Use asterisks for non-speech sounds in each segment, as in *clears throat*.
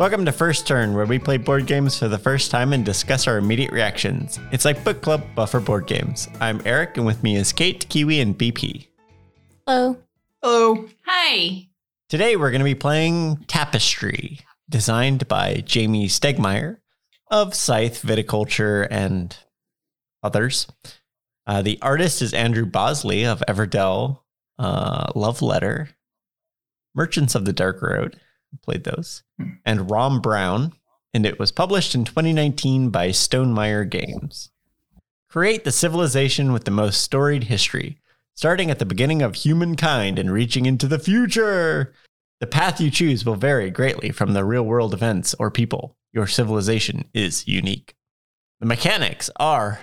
Welcome to First Turn, where we play board games for the first time and discuss our immediate reactions. It's like book club, but for board games. I'm Eric, and with me is Kate, Kiwi, and BP. Hello. Hello. Hi. Today we're going to be playing Tapestry, designed by Jamey Stegmaier of Scythe Viticulture and others. Uh, the artist is Andrew Bosley of Everdell, uh, Love Letter, Merchants of the Dark Road. Played those, and Rom Brown, and it was published in 2019 by Stonemaier Games. Create the civilization with the most storied history, starting at the beginning of humankind and reaching into the future. The path you choose will vary greatly from the real world events or people. Your civilization is unique. The mechanics are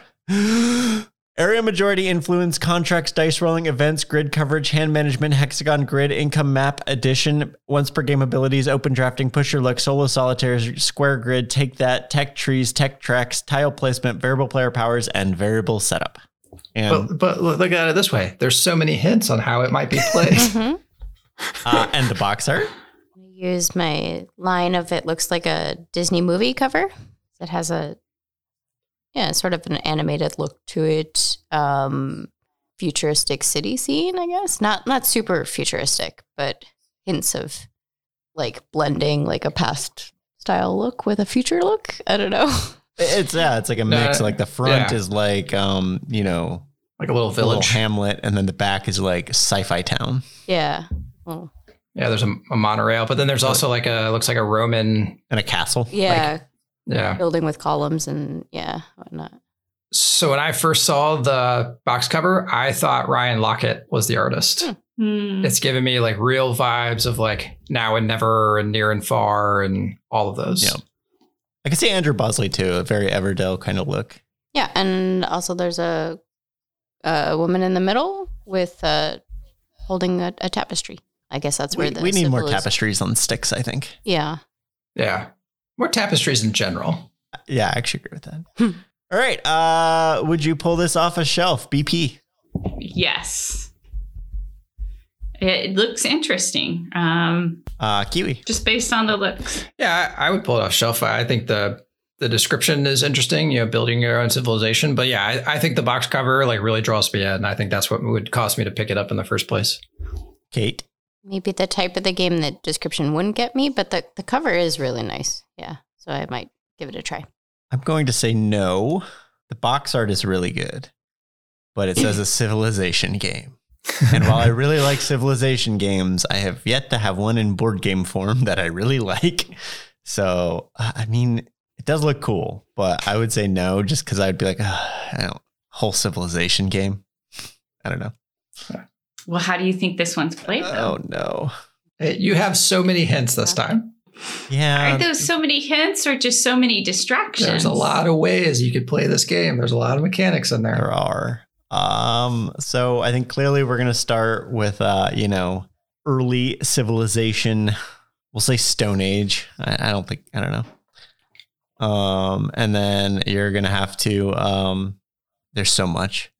area majority influence, contracts, dice rolling, events, grid coverage, hand management, hexagon grid, income map, addition, once per game abilities, open drafting, push your luck, solo solitaires, square grid, take that, tech trees, tech tracks, tile placement, variable player powers, and variable setup. And But, but look at it this way there's so many hints on how it might be played. Mhm. *laughs* uh, and the box art. I use my line of it looks like a Disney movie cover. that has a yeah, sort of an animated look to it. Um futuristic city scene, I guess. Not not super futuristic, but hints of like blending like a past style look with a future look. I don't know. It's yeah, it's like a No, mix. like the front yeah. is like um, you know, like a little a little village. hamlet, and then the back is like sci-fi town. yeah. Well, yeah, there's a, a monorail, but then there's also like a looks like a Roman. And a castle. yeah, Yeah. building with columns and yeah, whatnot. So when I first saw the box cover, I thought Ryan Laukat was the artist. Hmm. Hmm. It's giving me like real vibes of like now and never and near and far and all of those. Yeah. I can see Andrew Bosley too, a very Everdell kind of look. Yeah, and also there's a a woman in the middle with uh holding a, a tapestry. I guess that's where We, the we need more symbol is. tapestries on sticks, I think. Yeah. Yeah. More tapestries in general. Yeah, I actually agree with that. Hmm. All right. Uh, would you pull this off a shelf? BP. Yes. It looks interesting. Um, Uh, Kiwi. just based on the looks. Yeah, I, I would pull it off shelf. I think the the description is interesting, you know, building your own civilization. But yeah, I, I think the box cover like really draws me in. And I think that's what would cost me to pick it up in the first place. Kate. Maybe the type of the game the description wouldn't get me, but the, the cover is really nice. Yeah. So I might give it a try. I'm going to say no. The box art is really good, but it says a *laughs* civilization game. And while I really like civilization games, I have yet to have one in board game form that I really like. So, uh, I mean, it does look cool, but I would say no just because I'd be like, "Ugh, I don't, whole civilization game. I don't know. Well, how do you think this one's played, though? Oh, no. Hey, you have so many hints this time. Yeah. Are those so many hints or just so many distractions? There's a lot of ways you could play this game. There's a lot of mechanics in there. There are. Um, so I think clearly we're gonna start with uh, you know, early civilization. We'll say Stone Age. I, I don't think I don't know. Um, and then you're gonna have to um there's so much.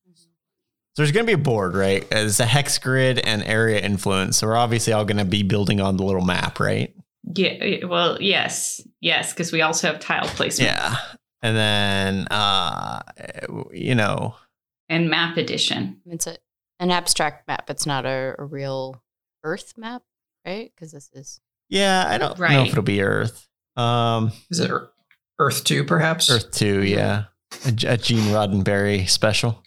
So there's gonna be a board, right? It's a hex grid and area influence. So we're obviously all gonna be building on the little map, right? Yeah. Well, yes. Yes. Because we also have tile placement Yeah. And then uh you know, and map edition. It's a an abstract map. It's not a, a real Earth map, right? Because this is yeah, I don't know if it'll be Earth. Um Is it Earth 2, perhaps? Earth 2, yeah. A, a Gene Roddenberry special.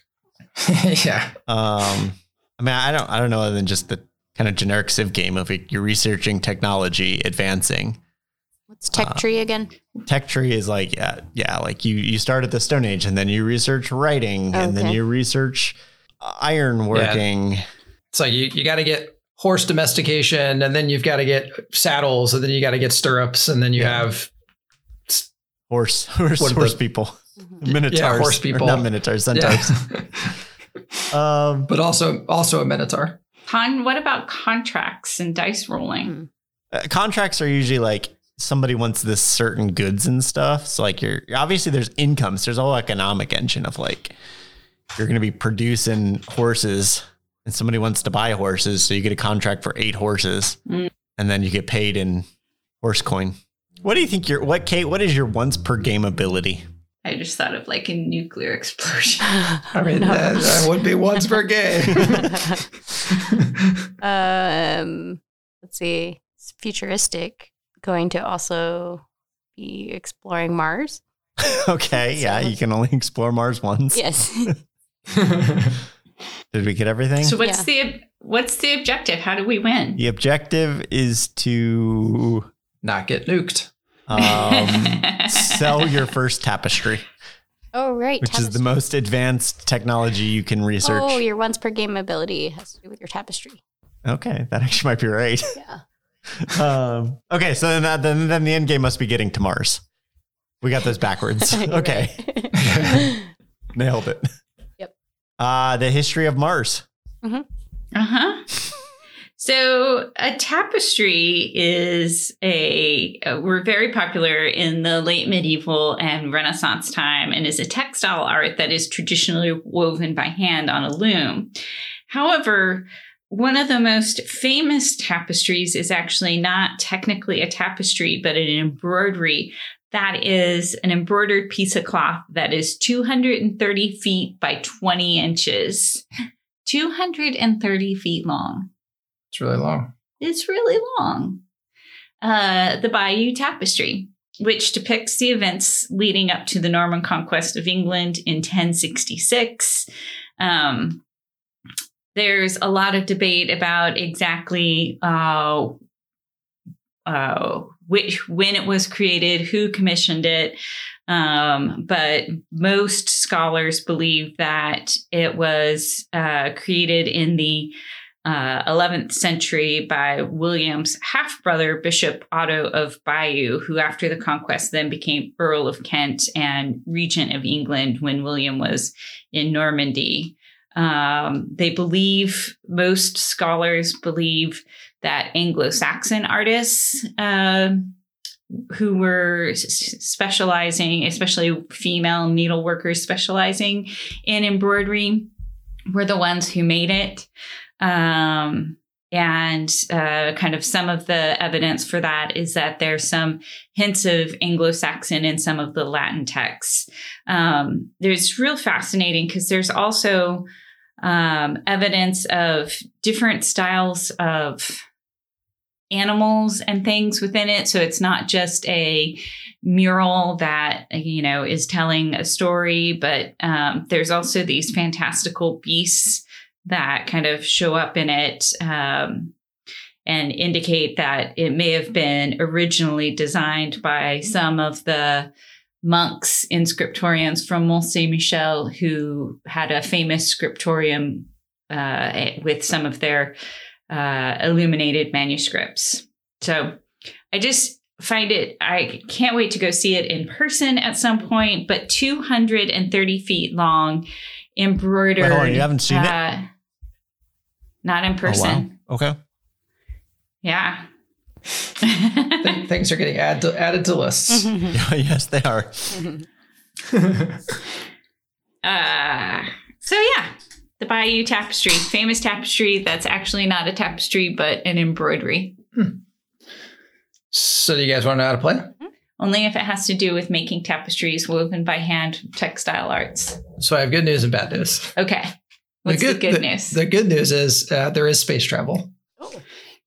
*laughs* yeah. Um, I mean, I don't, I don't know other than just the kind of generic Civ game of it, you're researching technology, advancing. what's Tech Uh, Tree again? Tech tree is like, yeah, yeah, like you, you start at the Stone Age and then you research writing and then you research uh, iron working. It's like you, you got to get horse domestication and then you've got to get saddles and then you got to get stirrups and then you Yeah. have Horse, *laughs* horse, horse the- people, Mhm. minotaurs, horse people. not minotaurs, centaurs. yeah. *laughs* Um, but also also a minotaur. Con. What about contracts and dice rolling? Hmm. uh, contracts are usually like somebody wants this certain goods and stuff. So like you're obviously there's incomes. There's a whole economic engine of like you're going to be producing horses and somebody wants to buy horses. So you get a contract for eight horses Mm. and then you get paid in horse coin. What do you think your what Kate? What is your once per game ability? I just thought of like a nuclear *laughs* explosion. *laughs* I mean, that, that would be once per game. *laughs* um, let's see. It's futuristic. Going to also be exploring Mars. okay, yeah, you can only explore Mars once. Yes. Did we get everything? so what's the what's the objective? How do we win? the objective is to Not get nuked. Um, *laughs* sell your first tapestry, oh, right. which is the most advanced technology you can research. Oh, your once per game ability has to do with your tapestry. okay, that actually might be right. Yeah. *laughs* um, okay, so then, that, then then the end game must be getting to Mars. We got those backwards. *laughs* Okay, right. nailed it. Yep. Uh, the history of Mars. Uh huh. So a tapestry is a were very popular in the late medieval and Renaissance time, and is a textile art that is traditionally woven by hand on a loom. However, one of the most famous tapestries is actually not technically a tapestry, but an embroidery. That is an embroidered piece of cloth that is 230 feet by 20 inches. *laughs* 230 feet long. It's really long. It's really long. Uh, the Bayeux Tapestry, which depicts the events leading up to the Norman conquest of England in 1066. Um, there's a lot of debate about exactly uh, uh, which when it was created, who commissioned it. Um, but most scholars believe that it was uh, created in the uh, 11th century by William's half brother, Bishop Odo of Bayeux, who after the conquest then became Earl of Kent and Regent of England when William was in Normandy. Um, they believe, most scholars believe that Anglo Saxon artists uh, who were specializing, especially female needleworkers specializing in embroidery, were the ones who made it. Um, and uh, kind of some of the evidence for that is that there's some hints of Anglo Saxon in some of the Latin texts. Um, there's real fascinating because there's also um, evidence of different styles of animals and things within it. So it's not just a mural that you know is telling a story, but um, there's also these fantastical beasts that kind of show up in it um, and indicate that it may have been originally designed by some of the monks in scriptoriums from Mont Saint Michel who had a famous scriptorium uh, with some of their uh, illuminated manuscripts. So I just find it, I can't wait to go see it in person at some point, but 230 feet long, embroidered. Wait, hold on, you haven't seen it? uh, Not in person. Oh, person. wow. Okay. Yeah. Th- *laughs* Things are getting add to, added to lists. *laughs* *laughs* yes, they are. Uh, so yeah, the Bayeux Tapestry, famous tapestry that's actually not a tapestry but an embroidery. so, do you guys want to know how to play? Only if it has to do with making tapestries woven by hand textile arts. So, I have good news and bad news. Okay. What's the good, news? The good news is uh, there is space travel. Oh.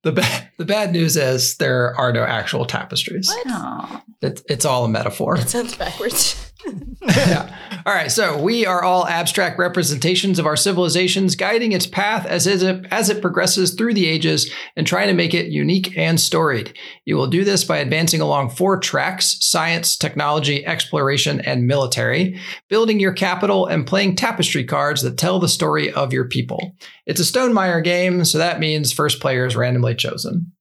The ba- the bad news is there are no actual tapestries. What? It, it's all a metaphor. It sounds backwards. Yeah. *laughs* All right. So we are all abstract representations of our civilizations, guiding its path as it, as it progresses through the ages and trying to make it unique and storied. You will do this by advancing along four tracks science, technology, exploration, and military, building your capital, and playing tapestry cards that tell the story of your people. It's a Stonemaier game, so that means first player is randomly chosen.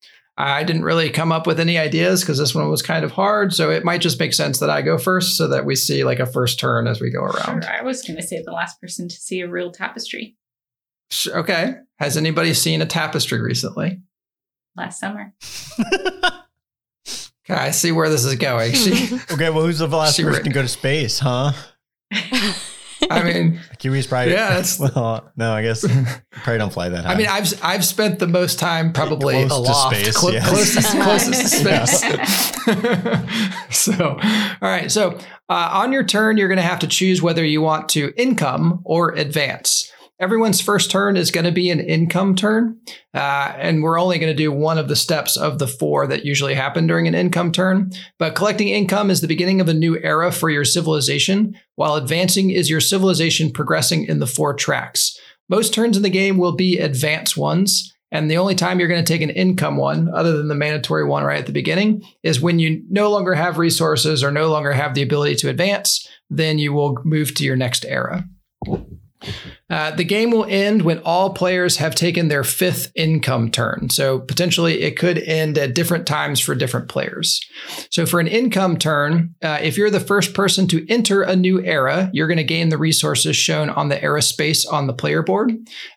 I didn't really come up with any ideas because this one was kind of hard. So it might just make sense that I go first so that we see like a first turn as we go around. Sure, I was going to say the last person to see a real tapestry Sh- Okay. Has anybody seen a tapestry recently? last summer. *laughs* Okay, I see where this is going. She, *laughs* Okay, well, who's the last She person re- to go to space, huh? *laughs* I *laughs* mean, Kiwi's probably. Yeah, that's- *laughs* well, no, I guess probably don't fly that high. I mean, I've I've spent the most time probably Close to space, clo- yes. closest *laughs* closest to space. so, all right. So, uh, on your turn, you're going to have to choose whether you want to income or advance. Everyone's first turn is going to be an income turn, uh, and we're only going to do one of the steps of the four that usually happen during an income turn. But collecting income is the beginning of a new era for your civilization, while advancing is your civilization progressing in the four tracks. Most turns in the game will be advance ones. And the only time you're going to take an income one, other than the mandatory one right at the beginning, is when you no longer have resources or no longer have the ability to advance, then you will move to your next era. Uh, the game will end when all players have taken their fifth income turn. So potentially it could end at different times for different players. So for an income turn, uh, if you're the first person to enter a new era, you're going to gain the resources shown on the era space on the player board,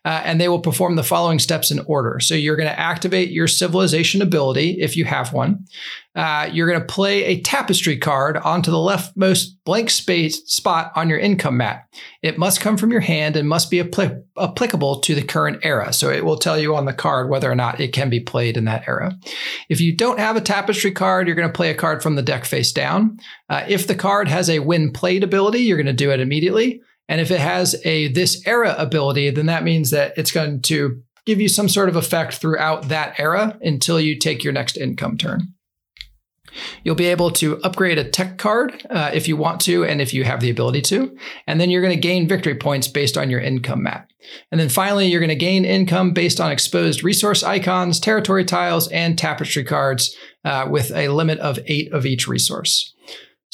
uh, and they will perform the following steps in order. So you're going to activate your civilization ability if you have one. Uh, you're going to play a tapestry card onto the leftmost blank space spot on your income mat. It must come from your hand and must be appli- applicable to the current era. So it will tell you on the card whether or not it can be played in that era. If you don't have a tapestry card, you're going to play a card from the deck face down. Uh, if the card has a win played ability, you're going to do it immediately. And if it has a this era ability, then that means that it's going to give you some sort of effect throughout that era until you take your next income turn. You'll be able to upgrade a tech card uh, if you want to and if you have the ability to. And then you're going to gain victory points based on your income map. And then finally, you're going to gain income based on exposed resource icons, territory tiles, and tapestry cards uh, with a limit of eight of each resource.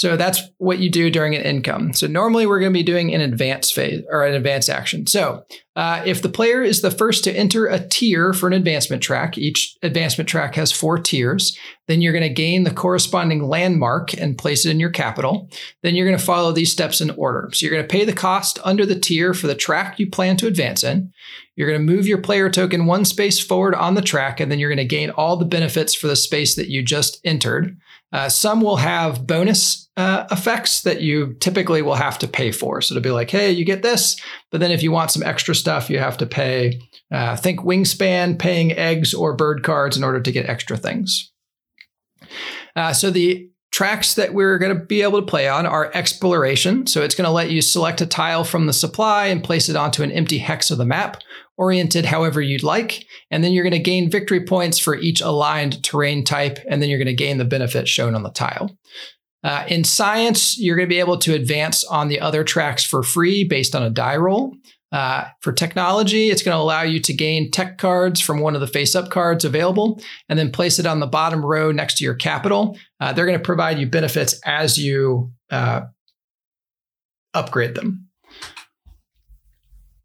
So that's what you do during an income. So normally we're going to be doing an advance phase or an advance action. So uh, if the player is the first to enter a tier for an advancement track, each advancement track has four tiers, then you're going to gain the corresponding landmark and place it in your capital. Then you're going to follow these steps in order. So you're going to pay the cost under the tier for the track you plan to advance in. You're going to move your player token one space forward on the track, and then you're going to gain all the benefits for the space that you just entered. Uh, some will have bonus uh, effects that you typically will have to pay for. So it'll be like, hey, you get this, but then if you want some extra stuff, you have to pay. Uh, think wingspan, paying eggs or bird cards in order to get extra things. Uh, so the tracks that we're going to be able to play on are exploration. So it's going to let you select a tile from the supply and place it onto an empty hex of the map, oriented however you'd like. And then you're going to gain victory points for each aligned terrain type, and then you're going to gain the benefit shown on the tile. Uh, in science, you're going to be able to advance on the other tracks for free based on a die roll. Uh, for technology, it's going to allow you to gain tech cards from one of the face up cards available and then place it on the bottom row next to your capital. Uh, they're going to provide you benefits as you uh, upgrade them.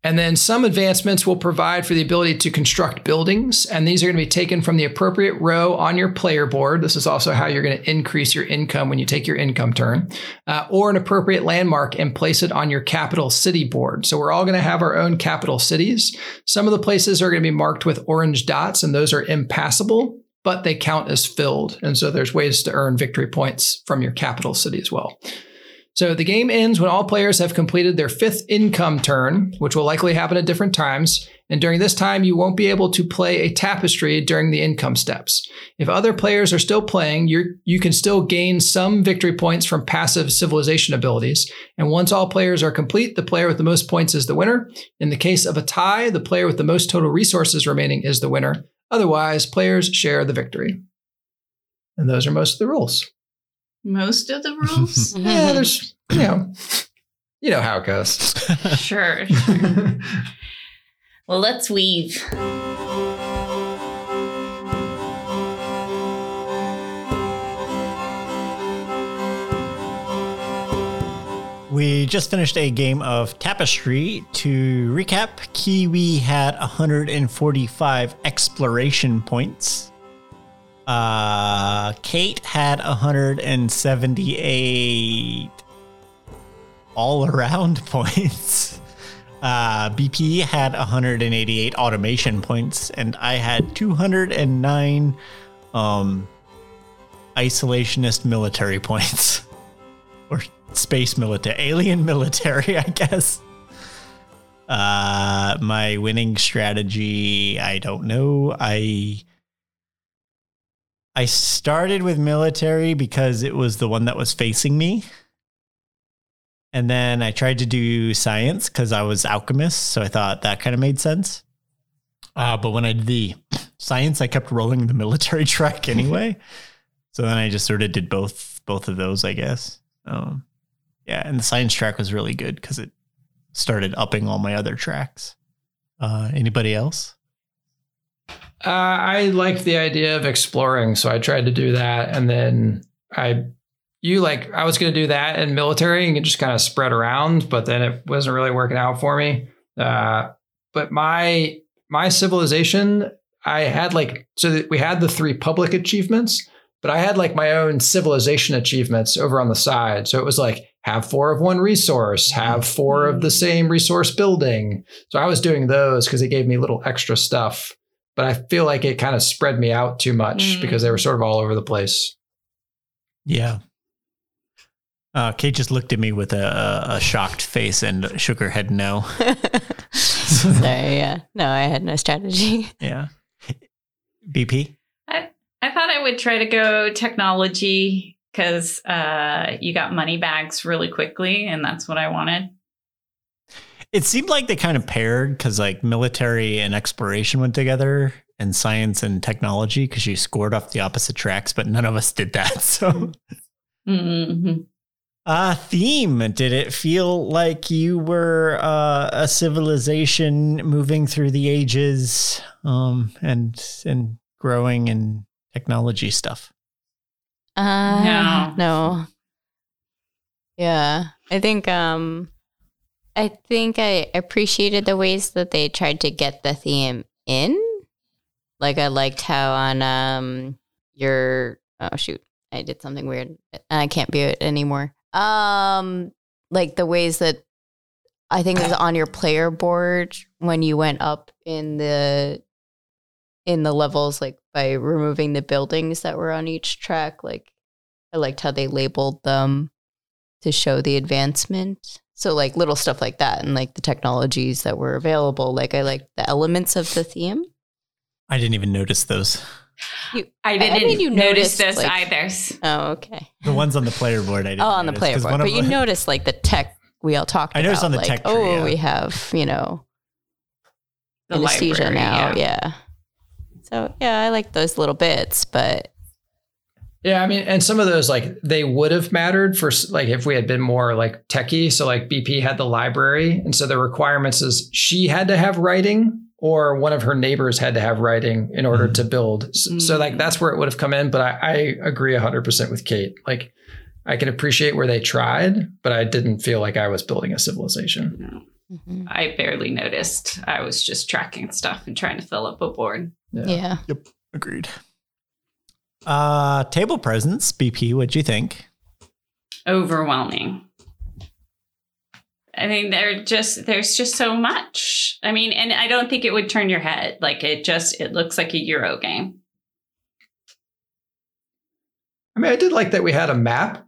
And then some advancements will provide for the ability to construct buildings. And these are going to be taken from the appropriate row on your player board. This is also how you're going to increase your income when you take your income turn, uh, or an appropriate landmark and place it on your capital city board. So we're all going to have our own capital cities. Some of the places are going to be marked with orange dots, and those are impassable, but they count as filled. And so there's ways to earn victory points from your capital city as well. So the game ends when all players have completed their fifth income turn, which will likely happen at different times. And during this time, you won't be able to play a tapestry during the income steps. If other players are still playing, you you can still gain some victory points from passive civilization abilities. And once all players are complete, the player with the most points is the winner. In the case of a tie, the player with the most total resources remaining is the winner. Otherwise, players share the victory. And those are most of the rules. Most of the *laughs* rules? *laughs* Yeah, there's you know, you know how it goes. *laughs* sure. Well, let's weave. We just finished a game of Tapestry. To recap, Kiwi had 145 exploration points. Uh, Kate had 178 all around *laughs* points. Uh, BP had 188 automation points, and I had 209 um, isolationist military *laughs* points. or space military, alien *laughs* military, I guess. Uh, my winning strategy, I don't know. I I started with military because it was the one that was facing me. And then I tried to do science because I was alchemist, so I thought that kind of made sense. Uh, but when I did the *clears throat* science, I kept rolling the military *laughs* track anyway. so then I just sort of did both both of those, I guess. Um, yeah, and the science track was really good because it started upping all my other tracks. Uh, anybody else? Uh, I liked the idea of exploring, so I tried to do that, and then I, you like, I was going to do that in military and just kind of spread around, but then it wasn't really working out for me. Uh, but my my civilization, I had like so we had the three public achievements, but I had like my own civilization achievements over on the side. So it was like have four of one resource, have four of the same resource building. So I was doing those because it gave me little extra stuff. But I feel like it kind of spread me out too much Mm. because they were sort of all over the place. Yeah. Uh, Kate just looked at me with a, a, a shocked face and shook her head no. *laughs* *laughs* Sorry, yeah. No, I had no strategy. Yeah. BP? I, I thought I would try to go technology because uh, you got money bags really quickly, and that's what I wanted. It seemed like they kind of paired because like military and exploration went together and science and technology because you scored off the opposite tracks, but none of us did that. *laughs* So, hmm uh, theme did it feel like you were uh, a civilization moving through the ages um, and and growing in technology stuff? Uh, No. no. Yeah, I think um, I think I appreciated the ways that they tried to get the theme in. Like I liked how on um your oh shoot, I did something weird. I can't view it anymore. Um, like the ways that I think it was on your player board when you went up in the in the levels, like by removing the buildings that were on each track. Like I liked how they labeled them to show the advancement. So like little stuff like that and like the technologies that were available. Like I liked the elements of the theme. I didn't even notice those. I didn't mean, you notice noticed, this like- either. Oh, okay. The ones on the player board, I *laughs* didn't. Oh, on the player board. But you them- noticed like the tech we all talked I noticed about. on the like, tech tree, oh, yeah. we have, you know, The anesthesia library, now. yeah. Yeah. So yeah, I like those little bits, but Yeah, I mean, and some of those like they would have mattered for like if we had been more like techie. So like BP had the library, and so the requirements is she had to have writing, or one of her neighbors had to have writing in order to build. S- So like Mm. that's where it would have come in. But I, I agree hundred percent with Kate. Like I can appreciate where they tried, but I didn't feel like I was building a civilization. No, mhm. I barely noticed. I was just tracking stuff and trying to fill up a board. yeah. Yep. Agreed. Uh, table presence, BP. What'd you think? Overwhelming. I mean, there just there's just so much. I mean, and I don't think it would turn your head. Like it just it looks like a Euro game. I mean, I did like that we had a map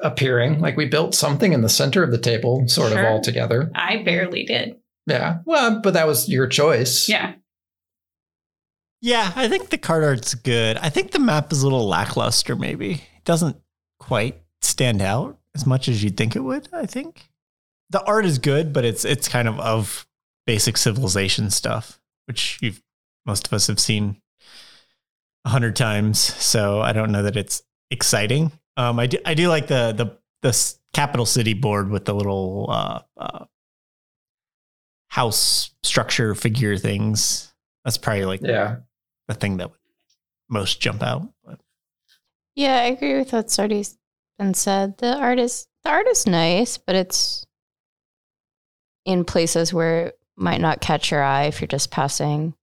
appearing, like we built something in the center of the table, sort Sure. of all together. I barely did. Yeah. Well, but that was your choice. Yeah. Yeah, I think the card art's good. I think the map is a little lackluster. Maybe it doesn't quite stand out as much as you'd think it would. I think the art is good, but it's it's kind of of basic civilization stuff, which you've most of us have seen a hundred times. So I don't know that it's exciting. Um, I do I do like the the the capital city board with the little uh, uh, house structure figure things. That's probably like Yeah. The thing that would most jump out. But Yeah, I agree with what's already been said. The art is the art is nice, but it's in places where it might not catch your eye if you're just passing.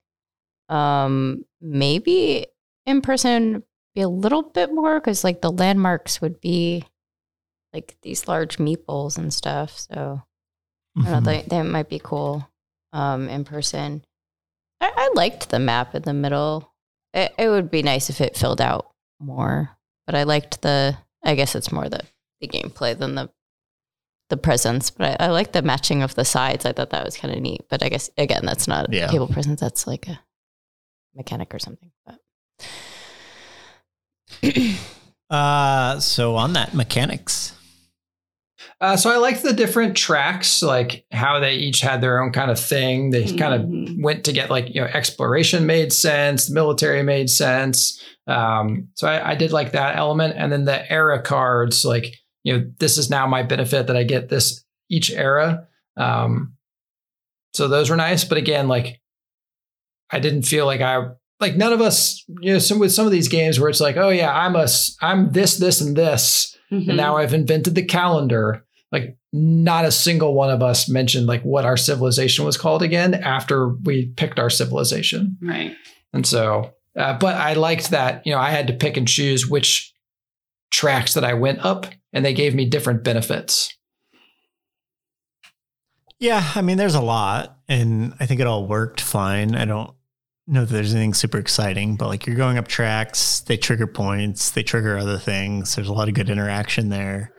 Um, maybe in person be a little bit more because like the landmarks would be like these large meeples and stuff. So I don't know, Mhm. they, they might be cool um, in person. I, I liked the map in the middle. It, it would be nice if it filled out more, but I liked the. I guess it's more the the gameplay than the the presence. But I, I like the matching of the sides. I thought that was kind of neat. But I guess again, that's not Yeah. table presence. That's like a mechanic or something. But *clears throat* Uh, so on that mechanics. Uh, so I liked the different tracks, like how they each had their own kind of thing. They kind of Mhm. went to get like you know exploration made sense, the military made sense. Um, so I, I did like that element, and then the era cards, like you know, this is now my benefit that I get this each era. Um, so those were nice, but again, like I didn't feel like I like none of us, you know, some with some of these games where it's like, oh yeah, I'm a, I'm this, this, and this Mhm. and now I've invented the calendar. Like not a single one of us mentioned like what our civilization was called again after we picked our civilization. right. And so, uh, but I liked that you know I had to pick and choose which tracks that I went up, and they gave me different benefits. Yeah, I mean, there's a lot, and I think it all worked fine. I don't know that there's anything super exciting, but like you're going up tracks, they trigger points, they trigger other things. There's a lot of good interaction there.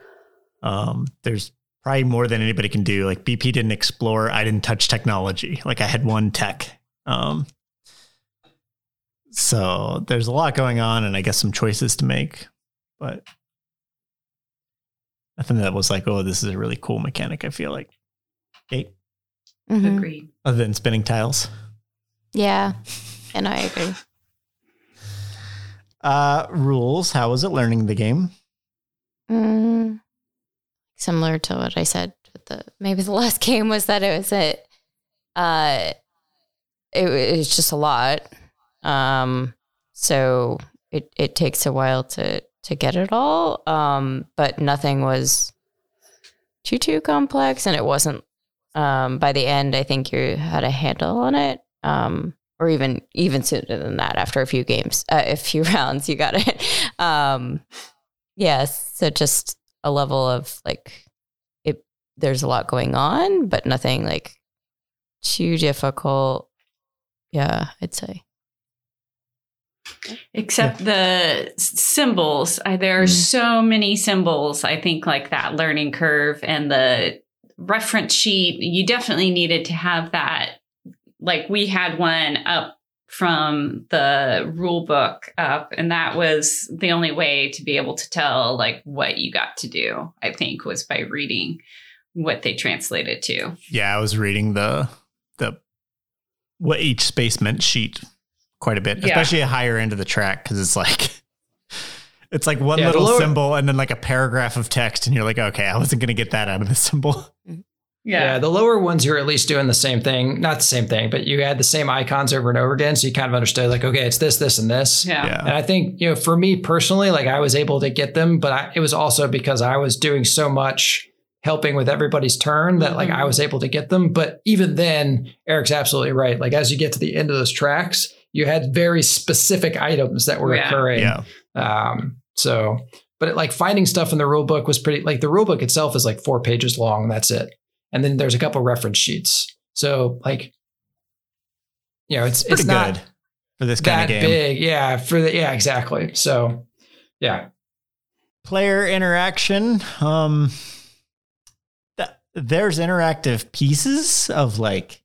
Um, there's probably more than anybody can do. Like BP didn't explore, I didn't touch technology. Like I had one tech. Um, so there's a lot going on, and I guess some choices to make, but nothing that was like, oh, this is a really cool mechanic. I feel like. Kate? Mhm. Agreed. other than spinning tiles. Yeah, and I agree. *laughs* Uh, rules. How was it learning the game? Mm, similar to what I said with the maybe the *laughs* last game was that it was uh it, it was just a lot. Um so it it takes a while to to get it all. Um but nothing was too too complex and it wasn't um by the end I think you had a handle on it. Um or even even sooner than that after a few games uh, a few *laughs* rounds you got it um Yes. So just a level of like it there's a lot going on, but nothing like too difficult. Yeah, I'd say. Except the symbols. I, there are Mm. so many symbols. I think like that learning curve and the reference sheet. You definitely needed to have that. Like we had one up from the rule book up, and that was the only way to be able to tell like what you got to do. I think was by reading what they translated to. Yeah, I was reading the the what each space meant sheet quite a bit, Yeah. especially a higher end of the track because it's like *laughs* it's like one Yeah, little lower- symbol and then like a paragraph of text, and you're like, okay, I wasn't gonna get that out of the symbol. Mm-hmm. Yeah. the lower ones you're at least doing the same thing, not the same thing, but you had the same icons over and over again, so you kind of understood like, okay, it's this, this, and this. yeah. Yeah. And I think, you know, for me personally, like I was able to get them, but I, it was also because I was doing so much helping with everybody's turn that like Mhm. I was able to get them. But even then, Eric's absolutely right. Like as you get to the end of those tracks, you had very specific items that were Yeah. occurring. Yeah, Um, so, but it, like finding stuff in the rule book was pretty, like the rule book itself is like four pages long. And that's it. And then there's a couple reference sheets. So like, you know, it's, pretty it's not good for this kind that of game. big. Yeah. For the, yeah, exactly. So yeah. player interaction um th- there's interactive pieces of like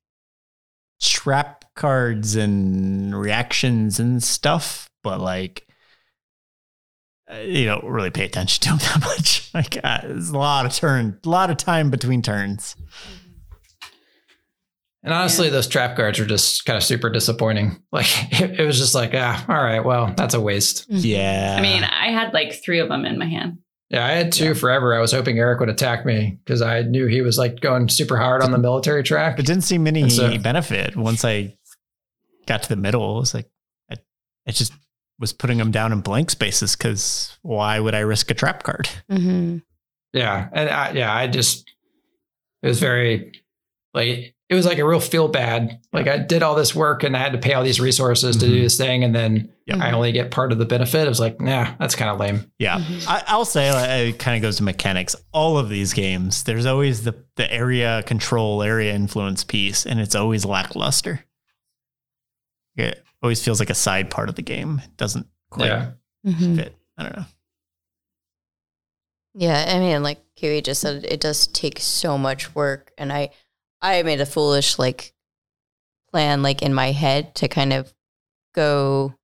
trap cards and reactions and stuff but like you don't really pay attention to them *laughs* that much like uh, there's a lot of turn a lot of time between turns And honestly, Yeah. those trap cards are just kind of super disappointing. *laughs* Like it, it was just like, ah, all right, well, that's a waste. yeah I mean, I had like three of them in my hand. Yeah, I had two forever. I was hoping Eric would attack me because I knew he was like going super hard on the military track. it didn't seem any so- benefit once i got to the middle it was like i, I just was putting them down in blank spaces because why would i risk a trap card hmm Yeah, and I, yeah, I just it was very like it was like a real feel bad. Like I did all this work and I had to pay all these resources to Mhm. do this thing, and then Yeah. I only get part of the benefit. It was like, nah, that's kind of lame. Yeah, Mhm. I, I'll say like, it kind of goes to mechanics. All of these games, there's always the the area control, area influence piece, and it's always lackluster. It always feels like a side part of the game. It doesn't quite Yeah. hmm fit. I don't know. Yeah, I mean, like Kiwi just said, it does take so much work, and I, I made a foolish like plan, like in my head, to kind of go.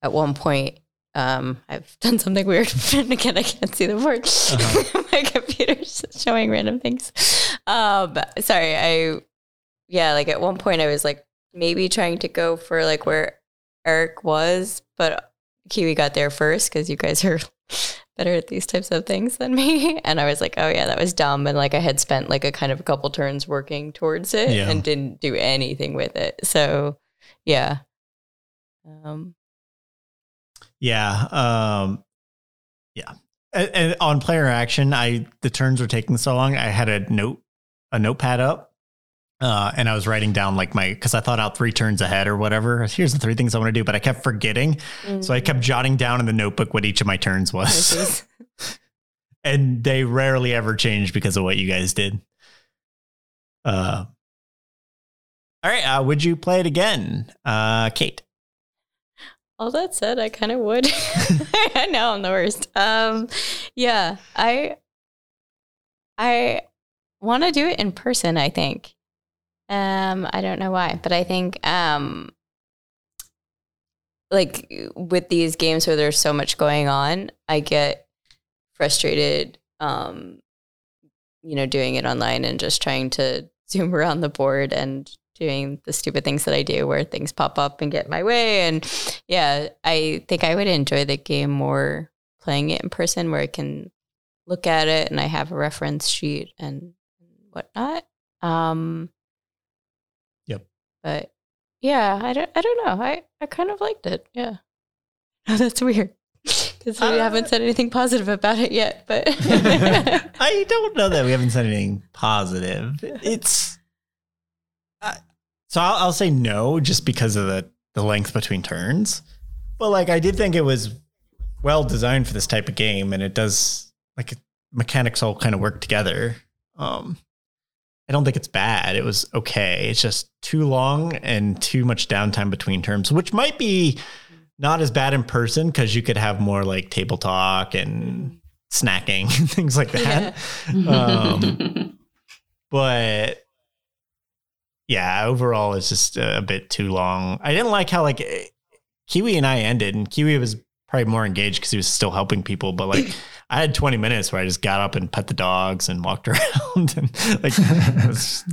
At one point, um, I've *laughs* done something weird, *laughs* and again, I can't see the board. Uh-huh. *laughs* my computer's showing random things. Um, sorry, I, yeah, like at one point, I was like maybe trying to go for like where Eric was, but Kiwi got there first because you guys are *laughs* better at these types of things than me. *laughs* And I was like, oh yeah, that was dumb. And like I had spent like a kind of a couple turns working towards it Yeah. and didn't do anything with it. So yeah. Um, Yeah. Um, yeah. And, and on player action, I the turns were taking so long. I had a note, a notepad up, uh, and I was writing down like my because I thought out three turns ahead or whatever. Here's the three things I want to do, but I kept forgetting, so I kept jotting down in the notebook what each of my turns was, *laughs* *laughs* and they rarely ever changed because of what you guys did. Uh. All right. Uh, would you play it again, uh, Kate? All that said, I kind of would. *laughs* I know I'm the worst. Um, yeah, I I want to do it in person. I think. Um, I don't know why, but I think um, like with these games where there's so much going on, I get frustrated. Um, you know, doing it online and just trying to *laughs* zoom around the board and doing the stupid things that I do where things pop up and get in my way. And yeah, I think I would enjoy the game more playing it in person where I can look at it and I have a reference sheet and whatnot. Um. But yeah, I don't, I don't know. I, I kind of liked it. Yeah. *laughs* That's weird because we Uh, haven't said anything positive about it yet. But *laughs* *laughs* I don't know that we haven't said anything positive. It's uh, so I'll, I'll say no just because of the the length between turns. But like I did think it was well designed for this type of game, and it does like mechanics all kind of work together. Um, I don't think it's bad. It was okay. It's just too long and too much downtime between terms, which might be not as bad in person because you could have more like table talk and snacking *laughs* and things like that. Um, *laughs* but yeah, overall, it's just a bit too long. I didn't like how like Kiwi and I ended, and Kiwi was probably more engaged because he was still helping people. But like, I had 20 minutes where I just got up and pet the dogs and walked *laughs* around, and like,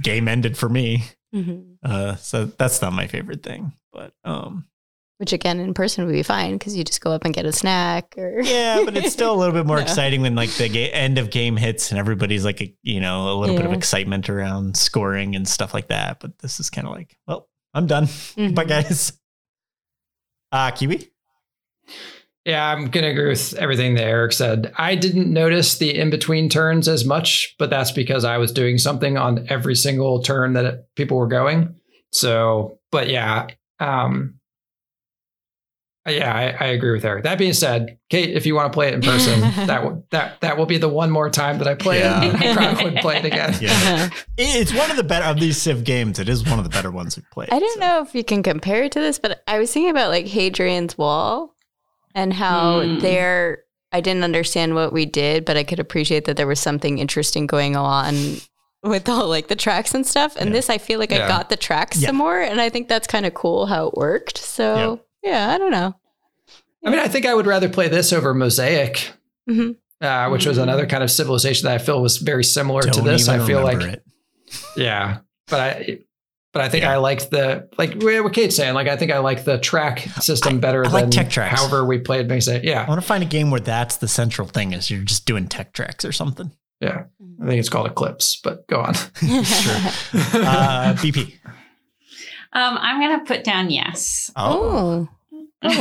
game ended for me. Mhm. Uh, so that's not my favorite thing. But um, which again in person would be fine because you just go up and get a snack or *laughs* yeah, but it's still a little bit more *laughs* Yeah. exciting when like the ga- end of game hits and everybody's like, a, you know, a little bit of excitement around scoring and stuff like that. But this is kind of like, well, I'm done. Mhm. Bye, guys. Uh, Kiwi? Yeah, I'm gonna agree with everything that Eric said. I didn't notice the in between turns as much, but that's because I was doing something on every single turn that it, people were going. So, but yeah, um, yeah, I, I agree with Eric. That being said, Kate, if you want to play it in person, *laughs* that will that that will be the one more time that I play Yeah. it. I probably wouldn't play it again. Yeah. *laughs* It's one of the better of these Civ games. It is one of the better ones we've played. I don't so. know if you can compare it to this, but I was thinking about like Hadrian's Wall and how Hmm. there I didn't understand what we did, but I could appreciate that there was something interesting going on with all like the tracks and stuff. And Yeah. this I feel like Yeah. I got the tracks Yeah. some more and I think that's kind of cool how it worked. So yeah, I don't know. I mean, I think I would rather play this over Mosaic, Mhm. uh, which was another kind of civilization that I feel was very similar to Don't this. even I feel like it. Yeah, but I, but I think Yeah. I liked the like what Kate's saying. Like I think I like the track system better I like than tech tracks. However, we played makes it. Yeah, I want to find a game where that's the central thing is you're just doing tech tracks or something. yeah. I think it's called Eclipse, but go on. *laughs* sure. Uh, *laughs* BP. Um, I'm going to put down yes. Oh. Oh, *laughs*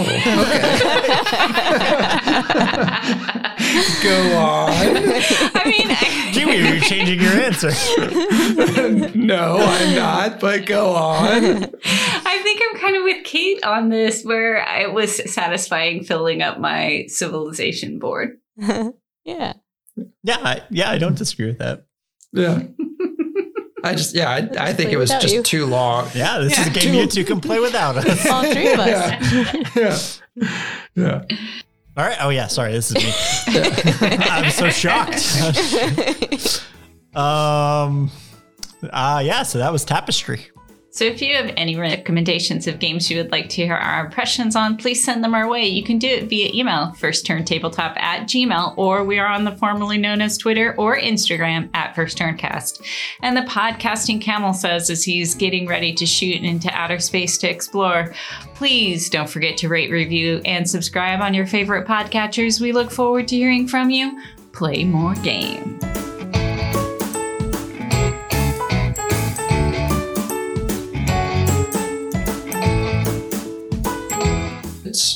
go on. I mean, I, Kiwi, you're changing your answer. *laughs* no, I'm not. But go on. *laughs* I think I'm kind of with Kate on this, where it was satisfying filling up my civilization board. *laughs* yeah. Yeah, I, yeah, I don't disagree with that. Yeah. I just yeah, I, I think it was just you. too long. Yeah, this is a Yeah. game you two can play without us. All three of us. Yeah. yeah. yeah. All right. Oh yeah. Sorry. This is me. *laughs* I'm so shocked. *laughs* um. Uh, yeah. So that was Tapestry. So if you have any recommendations of games you would like to hear our impressions on, please send them our way. You can do it via email, first turn tabletop at gmail, or we are on the formerly known as Twitter or Instagram at first turncast. And the podcasting camel says as he's getting ready to shoot into outer space to explore, please don't forget to rate, review, and subscribe on your favorite podcatchers. We look forward to hearing from you. Play more game.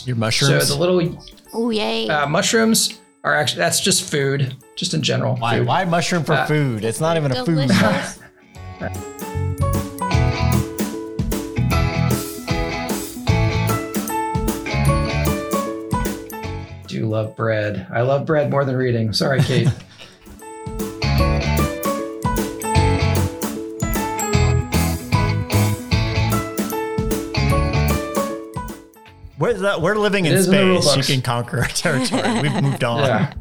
Your mushrooms. so the little Oh yay! uh, mushrooms are actually that's just food, just in general. why? food. Why mushroom for Uh, food? It's not even a food. Do love bread. I love bread more than reading. Sorry, Kate. *laughs* We're, we're living It is in space. You can conquer our territory. We've moved *laughs* on. yeah.